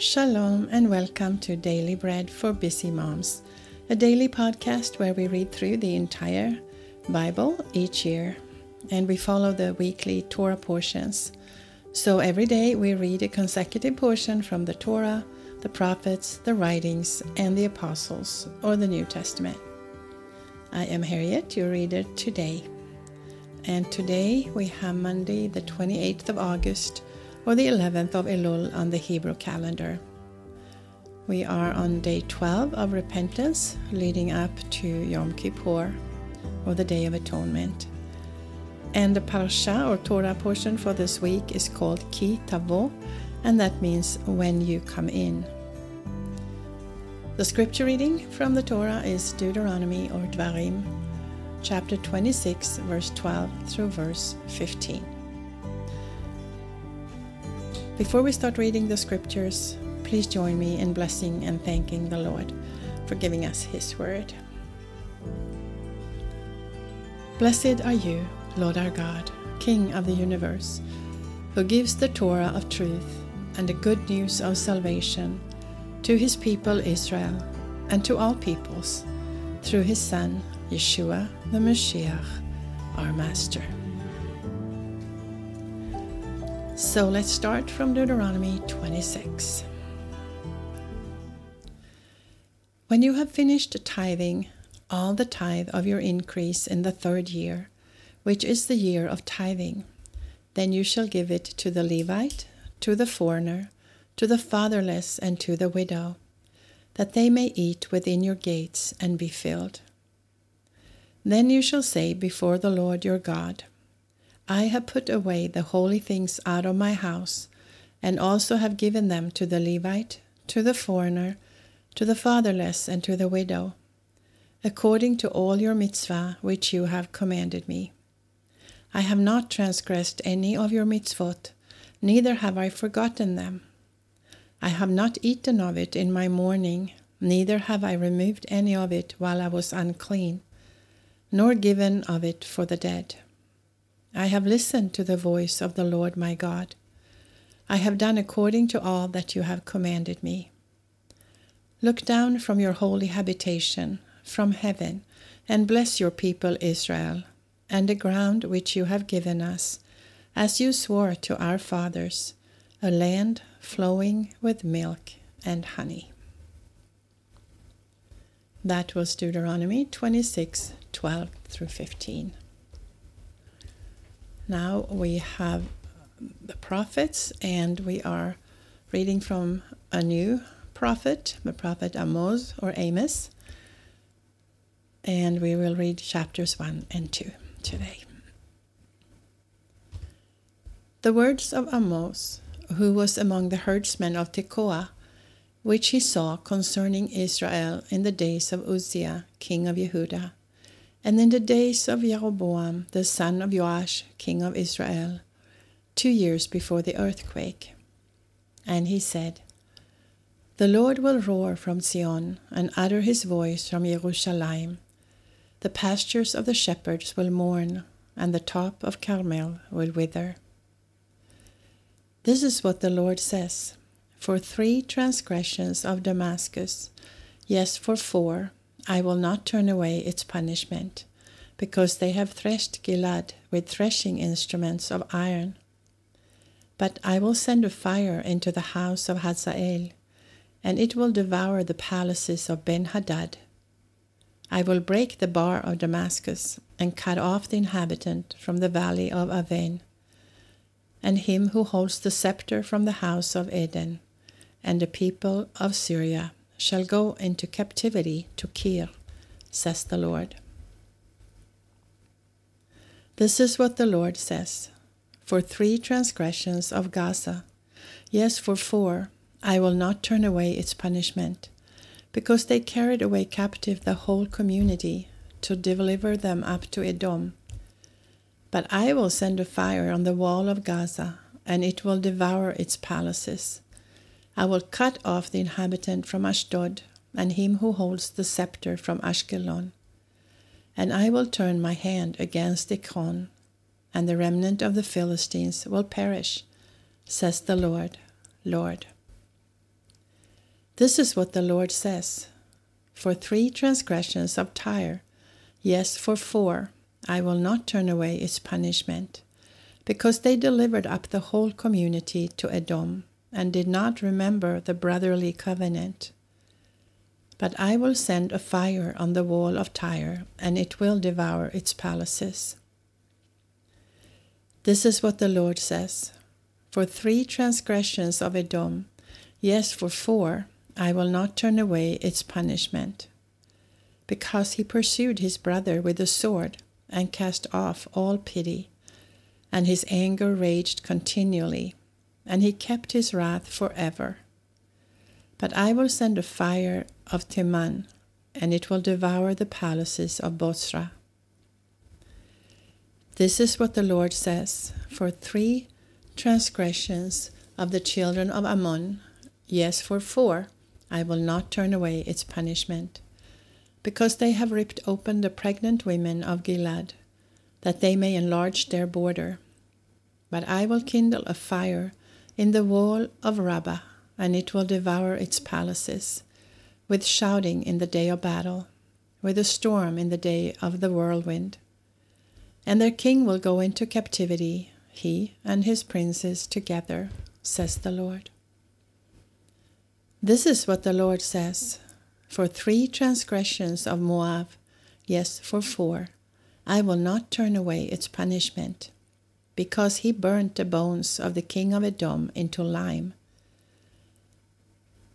Shalom and welcome to Daily Bread for Busy Moms, a daily podcast where we read through the entire Bible each year and we follow the weekly Torah portions. So every day we read a consecutive portion from the Torah, the prophets, the writings, and the apostles or the New Testament. I am Harriet, your reader today. And today we have Monday, the 28th of August or the 11th of Elul on the Hebrew calendar. We are on day 12 of repentance leading up to Yom Kippur or the Day of Atonement. And the parsha or Torah portion for this week is called Ki Tavo, and that means when you come in. The scripture reading from the Torah is Deuteronomy or Dvarim, chapter 26, verse 12 through verse 15. Before we start reading the scriptures, please join me in blessing and thanking the Lord for giving us His word. Blessed are you, Lord our God, King of the universe, who gives the Torah of truth and the good news of salvation to His people Israel and to all peoples through His Son, Yeshua the Mashiach, our Master. So let's start from Deuteronomy 26. When you have finished tithing all the tithe of your increase in the third year, which is the year of tithing, then you shall give it to the Levite, to the foreigner, to the fatherless, and to the widow, that they may eat within your gates and be filled. Then you shall say before the Lord your God, I have put away the holy things out of my house, and also have given them to the Levite, to the foreigner, to the fatherless, and to the widow, according to all your mitzvah which you have commanded me. I have not transgressed any of your mitzvot, neither have I forgotten them. I have not eaten of it in my mourning, neither have I removed any of it while I was unclean, nor given of it for the dead. I have listened to the voice of the Lord my God. I have done according to all that you have commanded me. Look down from your holy habitation, from heaven, and bless your people Israel, and the ground which you have given us, as you swore to our fathers, a land flowing with milk and honey. That was Deuteronomy 26 12 through 15. Now we have the prophets, and we are reading from a new prophet, the prophet Amos or Amos. And we will read chapters 1 and 2 today. The words of Amos, who was among the herdsmen of Tekoa, which he saw concerning Israel in the days of Uzziah, king of Yehudah and in the days of Jeroboam, the son of Joash, king of Israel, two years before the earthquake. And he said, The Lord will roar from Zion and utter his voice from Jerusalem. The pastures of the shepherds will mourn, and the top of Carmel will wither. This is what the Lord says For three transgressions of Damascus, yes, for four, I will not turn away its punishment, because they have threshed Gilad with threshing instruments of iron. But I will send a fire into the house of Hazael, and it will devour the palaces of Ben Hadad. I will break the bar of Damascus, and cut off the inhabitant from the valley of Aven, and him who holds the scepter from the house of Eden, and the people of Syria shall go into captivity to Kir, says the Lord. This is what the Lord says For three transgressions of Gaza, yes, for four, I will not turn away its punishment, because they carried away captive the whole community to deliver them up to Edom. But I will send a fire on the wall of Gaza, and it will devour its palaces I will cut off the inhabitant from Ashdod, and him who holds the scepter from Ashkelon. And I will turn my hand against Ekron, and the remnant of the Philistines will perish, says the Lord, Lord. This is what the Lord says For three transgressions of Tyre, yes, for four, I will not turn away its punishment, because they delivered up the whole community to Edom and did not remember the brotherly covenant. But I will send a fire on the wall of Tyre, and it will devour its palaces. This is what the Lord says For three transgressions of Edom, yes, for four, I will not turn away its punishment. Because he pursued his brother with a sword and cast off all pity, and his anger raged continually, and he kept his wrath forever. But I will send a fire of Teman, and it will devour the palaces of Bosra. This is what the Lord says For three transgressions of the children of Ammon, yes, for four, I will not turn away its punishment. Because they have ripped open the pregnant women of Gilead, that they may enlarge their border. But I will kindle a fire in the wall of Rabbah, and it will devour its palaces, with shouting in the day of battle, with a storm in the day of the whirlwind. And their king will go into captivity, he and his princes together, says the Lord. This is what the Lord says For three transgressions of Moab, yes, for four, I will not turn away its punishment, because he burnt the bones of the king of Edom into lime.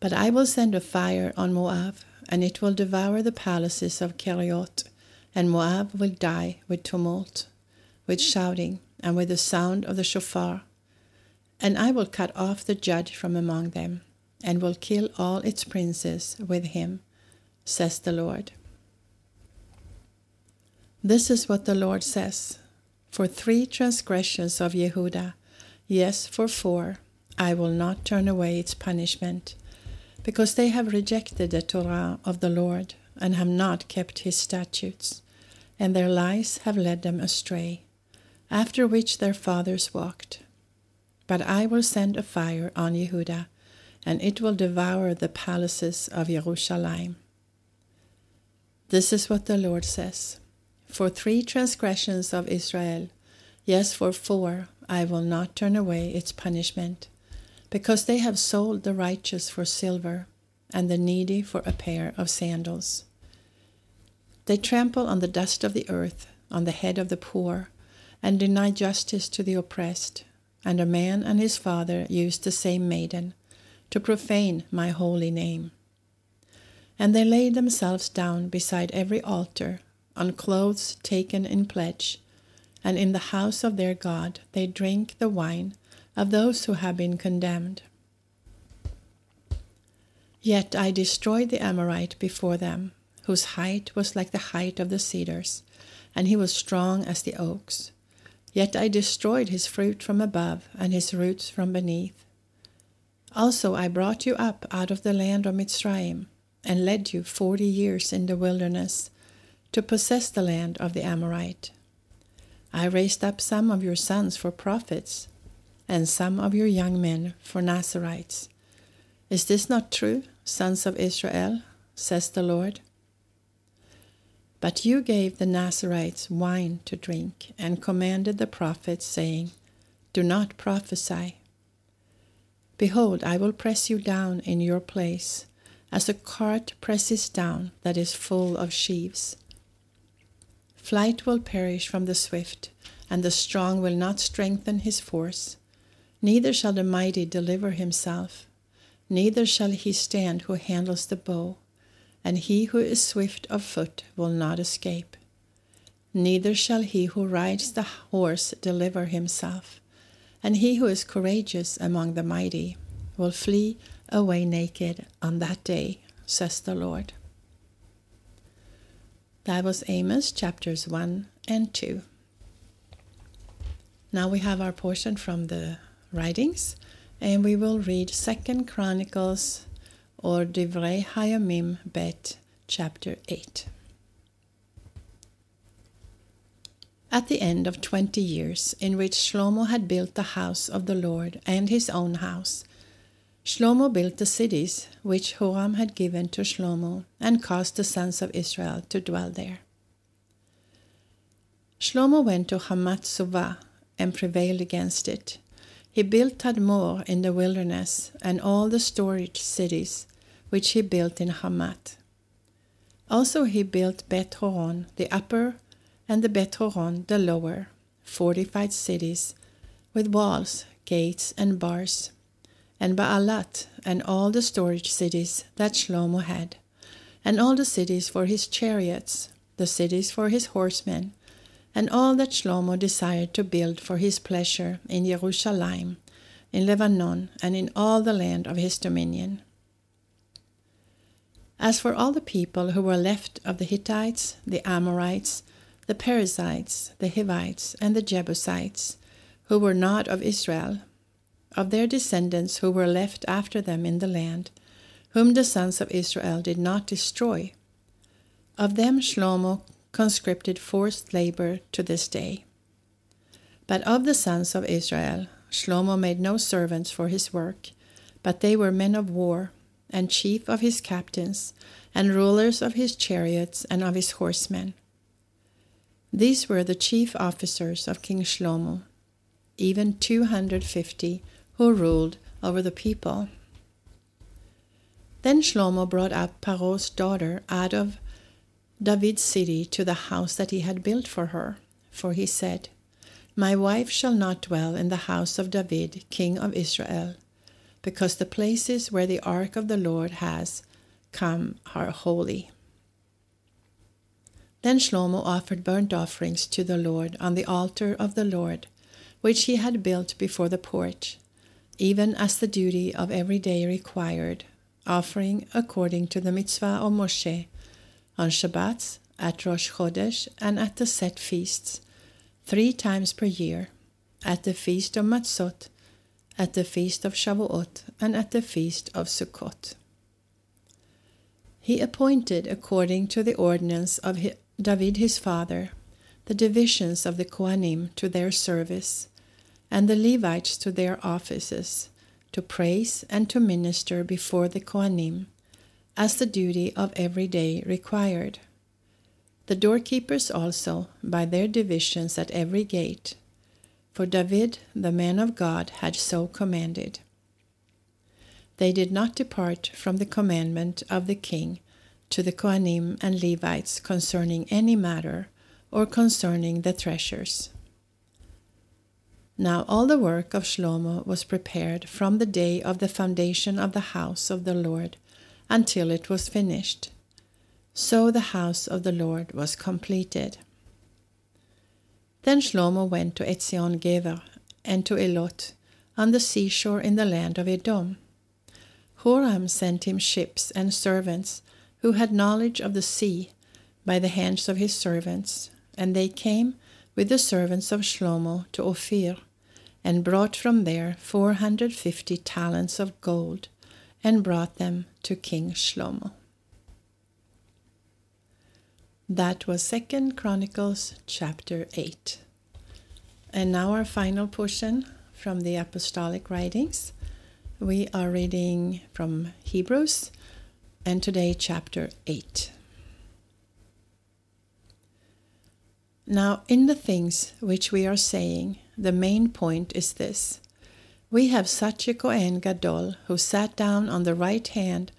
But I will send a fire on Moab, and it will devour the palaces of Kerioth, and Moab will die with tumult, with shouting, and with the sound of the shofar. And I will cut off the judge from among them, and will kill all its princes with him, says the Lord. This is what the Lord says For three transgressions of Yehuda, yes, for four, I will not turn away its punishment, because they have rejected the Torah of the Lord and have not kept his statutes, and their lies have led them astray, after which their fathers walked. But I will send a fire on Yehuda, and it will devour the palaces of Jerusalem. This is what the Lord says for three transgressions of Israel, yes, for four, I will not turn away its punishment, because they have sold the righteous for silver, and the needy for a pair of sandals. They trample on the dust of the earth, on the head of the poor, and deny justice to the oppressed. And a man and his father used the same maiden, to profane my holy name. And they lay themselves down beside every altar on clothes taken in pledge, and in the house of their God they drink the wine of those who have been condemned. Yet I destroyed the Amorite before them, whose height was like the height of the cedars, and he was strong as the oaks. Yet I destroyed his fruit from above, and his roots from beneath. Also I brought you up out of the land of Mitzrayim, and led you forty years in the wilderness to possess the land of the Amorite. I raised up some of your sons for prophets, and some of your young men for Nazarites. Is this not true, sons of Israel? says the Lord. But you gave the Nazarites wine to drink, and commanded the prophets, saying, Do not prophesy. Behold, I will press you down in your place, as a cart presses down that is full of sheaves. Flight will perish from the swift, and the strong will not strengthen his force. Neither shall the mighty deliver himself, neither shall he stand who handles the bow, and he who is swift of foot will not escape. Neither shall he who rides the horse deliver himself, and he who is courageous among the mighty will flee away naked on that day, says the Lord. That was Amos chapters 1 and 2. Now we have our portion from the writings, and we will read Second Chronicles or Divrei Hayamim Bet, chapter 8. At the end of twenty years, in which Shlomo had built the house of the Lord and his own house, Shlomo built the cities which Horam had given to Shlomo and caused the sons of Israel to dwell there. Shlomo went to Hamath Suvah and prevailed against it. He built Tadmor in the wilderness and all the storage cities which he built in Hamath. Also he built Beth Horon, the upper, and the Beth Horon, the lower, fortified cities with walls, gates, and bars, and Baalat, and all the storage cities that Shlomo had, and all the cities for his chariots, the cities for his horsemen, and all that Shlomo desired to build for his pleasure in Jerusalem, in Lebanon, and in all the land of his dominion. As for all the people who were left of the Hittites, the Amorites, the Perizzites, the Hivites, and the Jebusites, who were not of Israel, of their descendants who were left after them in the land, whom the sons of Israel did not destroy, of them Shlomo conscripted forced labor to this day. But of the sons of Israel, Shlomo made no servants for his work, but they were men of war, and chief of his captains, and rulers of his chariots and of his horsemen. These were the chief officers of King Shlomo, even two hundred fifty who ruled over the people. Then Shlomo brought up Paro's daughter out of David's city to the house that he had built for her. For he said, My wife shall not dwell in the house of David, king of Israel, because the places where the ark of the Lord has come are holy. Then Shlomo offered burnt offerings to the Lord on the altar of the Lord, which he had built before the porch, even as the duty of every day required, offering according to the mitzvah of Moshe on Shabbats, at Rosh Chodesh, and at the set feasts, three times per year, at the feast of Matzot, at the feast of Shavuot, and at the feast of Sukkot. He appointed, according to the ordinance of David his father, the divisions of the Kohanim to their service, and the Levites to their offices, to praise and to minister before the Kohanim, as the duty of every day required. The doorkeepers also, by their divisions at every gate, for David, the man of God, had so commanded. They did not depart from the commandment of the king to the Kohanim and Levites concerning any matter or concerning the treasures. Now all the work of Shlomo was prepared from the day of the foundation of the house of the Lord until it was finished. So the house of the Lord was completed. Then Shlomo went to Etzion Geber and to Elot on the seashore in the land of Edom. Huram sent him ships and servants who had knowledge of the sea by the hands of his servants, and they came with the servants of Shlomo to Ophir, and brought from there four hundred fifty talents of gold, and brought them to King Shlomo. That was Second Chronicles chapter 8. And now our final portion from the apostolic writings. We are reading from Hebrews and today chapter 8. Now, in the things which we are saying, the main point is this we have such a Kohen Gadol who sat down on the right hand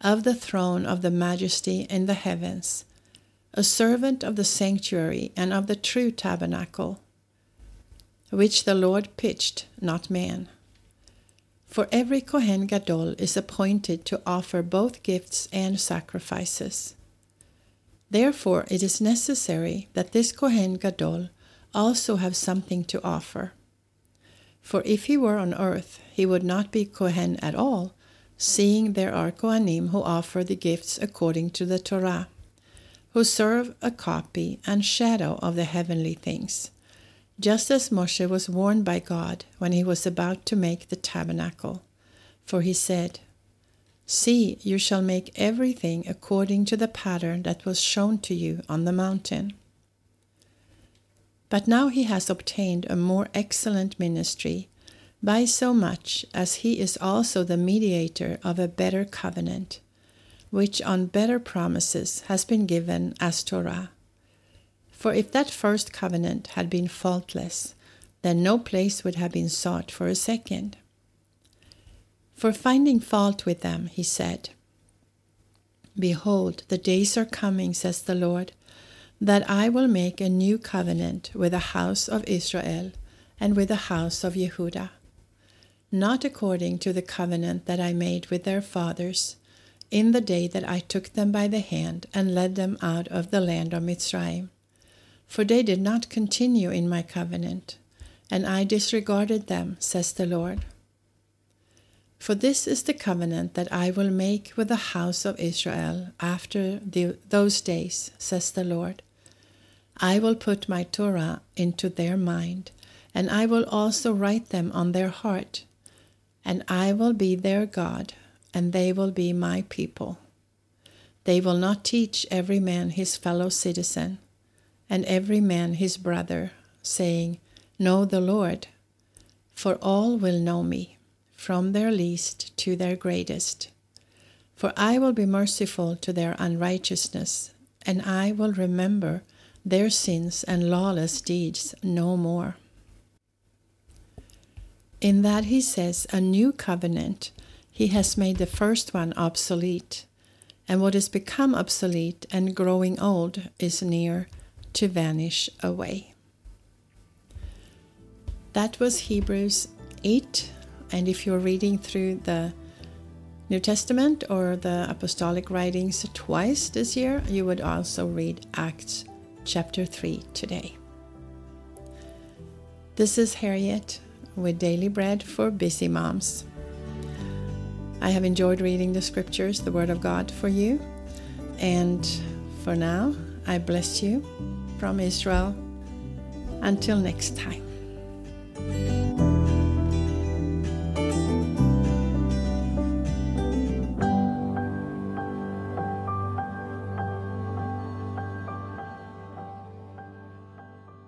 of the throne of the majesty in the heavens, a servant of the sanctuary and of the true tabernacle, which the Lord pitched, not man. For every Kohen Gadol is appointed to offer both gifts and sacrifices. Therefore, it is necessary that this Kohen Gadol also have something to offer. For if he were on earth, he would not be Kohen at all, seeing there are Kohanim who offer the gifts according to the Torah, who serve a copy and shadow of the heavenly things, just as Moshe was warned by God when he was about to make the tabernacle. For he said, See, you shall make everything according to the pattern that was shown to you on the mountain. But now he has obtained a more excellent ministry, by so much as he is also the mediator of a better covenant, which on better promises has been given as Torah. For if that first covenant had been faultless, then no place would have been sought for a second. For finding fault with them, he said, Behold, the days are coming, says the Lord, that I will make a new covenant with the house of Israel and with the house of Yehudah not according to the covenant that I made with their fathers in the day that I took them by the hand and led them out of the land of Mitzrayim. For they did not continue in my covenant, and I disregarded them, says the Lord. For this is the covenant that I will make with the house of Israel after the, those days, says the Lord. I will put my Torah into their mind, and I will also write them on their heart and I will be their God, and they will be my people. They will not teach every man his fellow citizen, and every man his brother, saying, Know the Lord, for all will know me, from their least to their greatest. For I will be merciful to their unrighteousness, and I will remember their sins and lawless deeds no more in that he says a new covenant, he has made the first one obsolete, and what has become obsolete and growing old is near to vanish away. That was Hebrews 8, and if you're reading through the New Testament or the apostolic writings twice this year, you would also read Acts chapter 3 today. This is Harriet with Daily Bread for Busy Moms. I have enjoyed reading the scriptures, the Word of God for you. And for now, I bless you from Israel. Until next time.